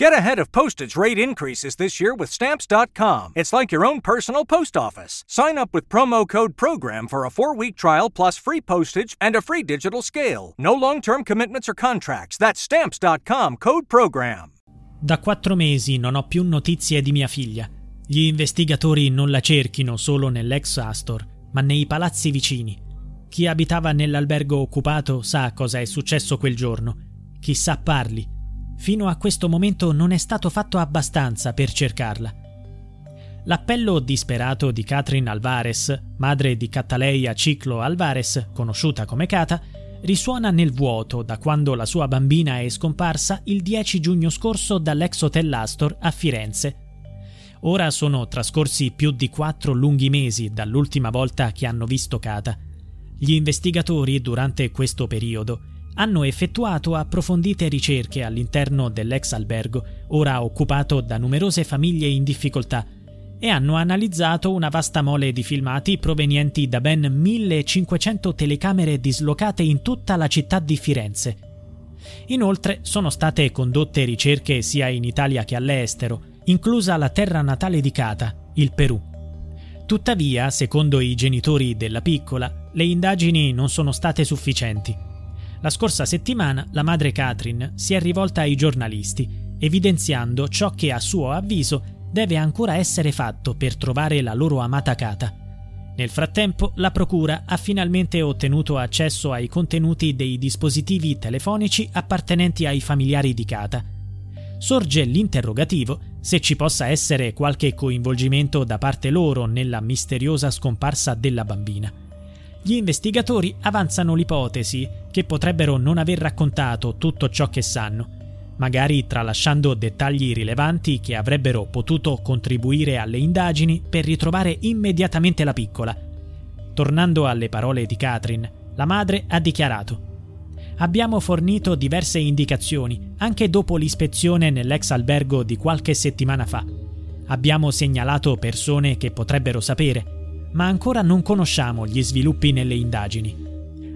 Get ahead of postage rate increases this year with Stamps.com. It's like your own personal post office. Sign up with promo code PROGRAM for a four week trial plus free postage and a free digital scale. No long term commitments or contracts. That's Stamps.com code PROGRAM. Da quattro mesi non ho più notizie di mia figlia. Gli investigatori non la cerchino solo nell'ex Astor, ma nei palazzi vicini. Chi abitava nell'albergo occupato sa cosa è successo quel giorno. Chissà parli Fino a questo momento non è stato fatto abbastanza per cercarla. L'appello disperato di Catherine Alvarez, madre di Cataleia Ciclo Alvarez, conosciuta come Cata, risuona nel vuoto da quando la sua bambina è scomparsa il 10 giugno scorso dall'ex hotel Astor a Firenze. Ora sono trascorsi più di quattro lunghi mesi dall'ultima volta che hanno visto Cata. Gli investigatori, durante questo periodo, hanno effettuato approfondite ricerche all'interno dell'ex albergo, ora occupato da numerose famiglie in difficoltà, e hanno analizzato una vasta mole di filmati provenienti da ben 1500 telecamere dislocate in tutta la città di Firenze. Inoltre sono state condotte ricerche sia in Italia che all'estero, inclusa la terra natale di Cata, il Perù. Tuttavia, secondo i genitori della piccola, le indagini non sono state sufficienti la scorsa settimana la madre Catherine si è rivolta ai giornalisti, evidenziando ciò che a suo avviso deve ancora essere fatto per trovare la loro amata Cata. Nel frattempo, la Procura ha finalmente ottenuto accesso ai contenuti dei dispositivi telefonici appartenenti ai familiari di Cata. Sorge l'interrogativo se ci possa essere qualche coinvolgimento da parte loro nella misteriosa scomparsa della bambina gli investigatori avanzano l'ipotesi che potrebbero non aver raccontato tutto ciò che sanno, magari tralasciando dettagli rilevanti che avrebbero potuto contribuire alle indagini per ritrovare immediatamente la piccola. Tornando alle parole di Catherine, la madre ha dichiarato Abbiamo fornito diverse indicazioni anche dopo l'ispezione nell'ex albergo di qualche settimana fa. Abbiamo segnalato persone che potrebbero sapere ma ancora non conosciamo gli sviluppi nelle indagini.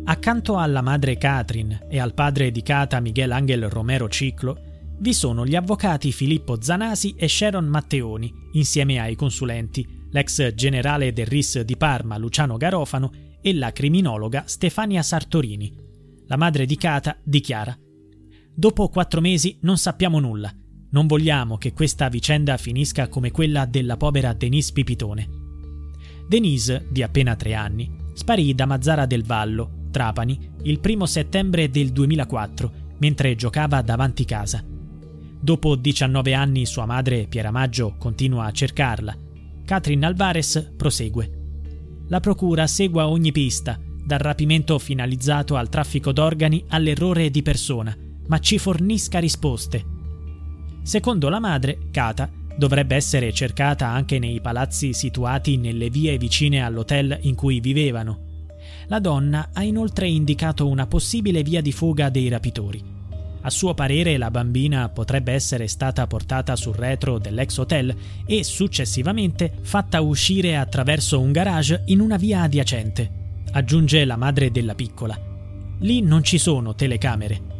Accanto alla madre Catherine e al padre di Cata Miguel Angel Romero Ciclo, vi sono gli avvocati Filippo Zanasi e Sharon Matteoni, insieme ai consulenti, l'ex generale del RIS di Parma Luciano Garofano e la criminologa Stefania Sartorini. La madre di Cata dichiara: Dopo quattro mesi non sappiamo nulla. Non vogliamo che questa vicenda finisca come quella della povera Denise Pipitone. Denise, di appena tre anni, sparì da Mazzara del Vallo, Trapani, il primo settembre del 2004, mentre giocava davanti casa. Dopo 19 anni sua madre, Piera Maggio, continua a cercarla. Catherine Alvarez prosegue. La procura segua ogni pista, dal rapimento finalizzato al traffico d'organi all'errore di persona, ma ci fornisca risposte. Secondo la madre, Cata, Dovrebbe essere cercata anche nei palazzi situati nelle vie vicine all'hotel in cui vivevano. La donna ha inoltre indicato una possibile via di fuga dei rapitori. A suo parere la bambina potrebbe essere stata portata sul retro dell'ex hotel e successivamente fatta uscire attraverso un garage in una via adiacente, aggiunge la madre della piccola. Lì non ci sono telecamere.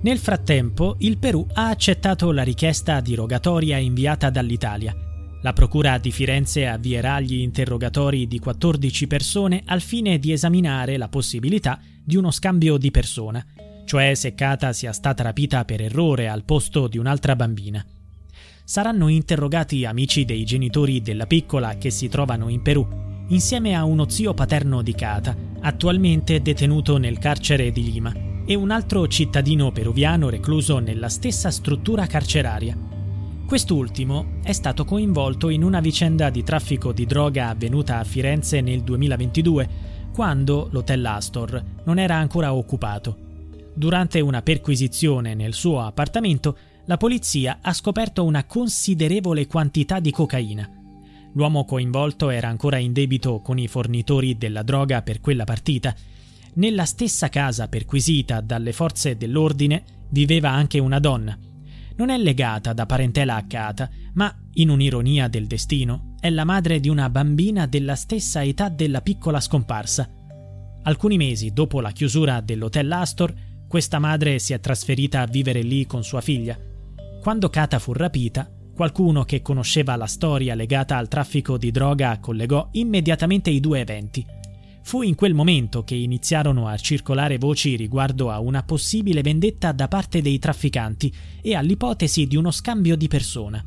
Nel frattempo, il Perù ha accettato la richiesta di rogatoria inviata dall'Italia. La Procura di Firenze avvierà gli interrogatori di 14 persone al fine di esaminare la possibilità di uno scambio di persona, cioè se Cata sia stata rapita per errore al posto di un'altra bambina. Saranno interrogati amici dei genitori della piccola che si trovano in Perù, insieme a uno zio paterno di Cata, attualmente detenuto nel carcere di Lima e un altro cittadino peruviano recluso nella stessa struttura carceraria. Quest'ultimo è stato coinvolto in una vicenda di traffico di droga avvenuta a Firenze nel 2022, quando l'hotel Astor non era ancora occupato. Durante una perquisizione nel suo appartamento, la polizia ha scoperto una considerevole quantità di cocaina. L'uomo coinvolto era ancora in debito con i fornitori della droga per quella partita nella stessa casa perquisita dalle forze dell'ordine viveva anche una donna. Non è legata da parentela a Cata, ma, in un'ironia del destino, è la madre di una bambina della stessa età della piccola scomparsa. Alcuni mesi dopo la chiusura dell'hotel Astor, questa madre si è trasferita a vivere lì con sua figlia. Quando Kata fu rapita, qualcuno che conosceva la storia legata al traffico di droga collegò immediatamente i due eventi. Fu in quel momento che iniziarono a circolare voci riguardo a una possibile vendetta da parte dei trafficanti e all'ipotesi di uno scambio di persona.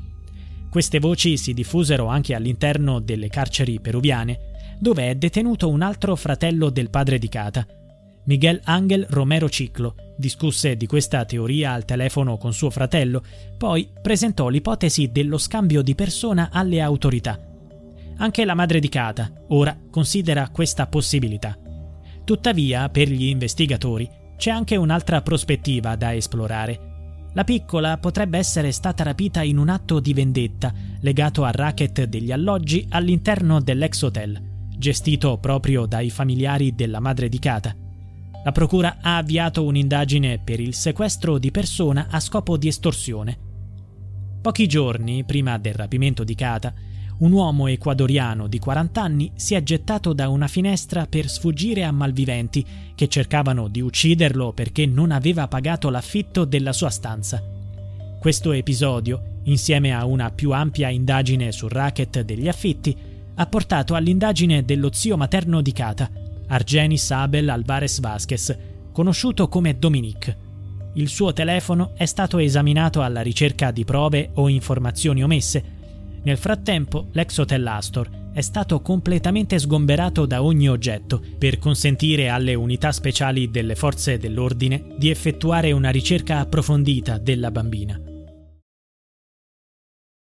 Queste voci si diffusero anche all'interno delle carceri peruviane, dove è detenuto un altro fratello del padre di Cata, Miguel Ángel Romero Ciclo, discusse di questa teoria al telefono con suo fratello, poi presentò l'ipotesi dello scambio di persona alle autorità. Anche la madre di Cata ora considera questa possibilità. Tuttavia, per gli investigatori, c'è anche un'altra prospettiva da esplorare. La piccola potrebbe essere stata rapita in un atto di vendetta legato al racket degli alloggi all'interno dell'ex hotel, gestito proprio dai familiari della madre di Cata. La procura ha avviato un'indagine per il sequestro di persona a scopo di estorsione. Pochi giorni prima del rapimento di Cata, un uomo ecuadoriano di 40 anni si è gettato da una finestra per sfuggire a malviventi che cercavano di ucciderlo perché non aveva pagato l'affitto della sua stanza. Questo episodio, insieme a una più ampia indagine sul racket degli affitti, ha portato all'indagine dello zio materno di Cata, Argenis Abel Alvarez Vasquez, conosciuto come Dominique. Il suo telefono è stato esaminato alla ricerca di prove o informazioni omesse nel frattempo, l'ex hotel Astor è stato completamente sgomberato da ogni oggetto per consentire alle unità speciali delle forze dell'ordine di effettuare una ricerca approfondita della bambina.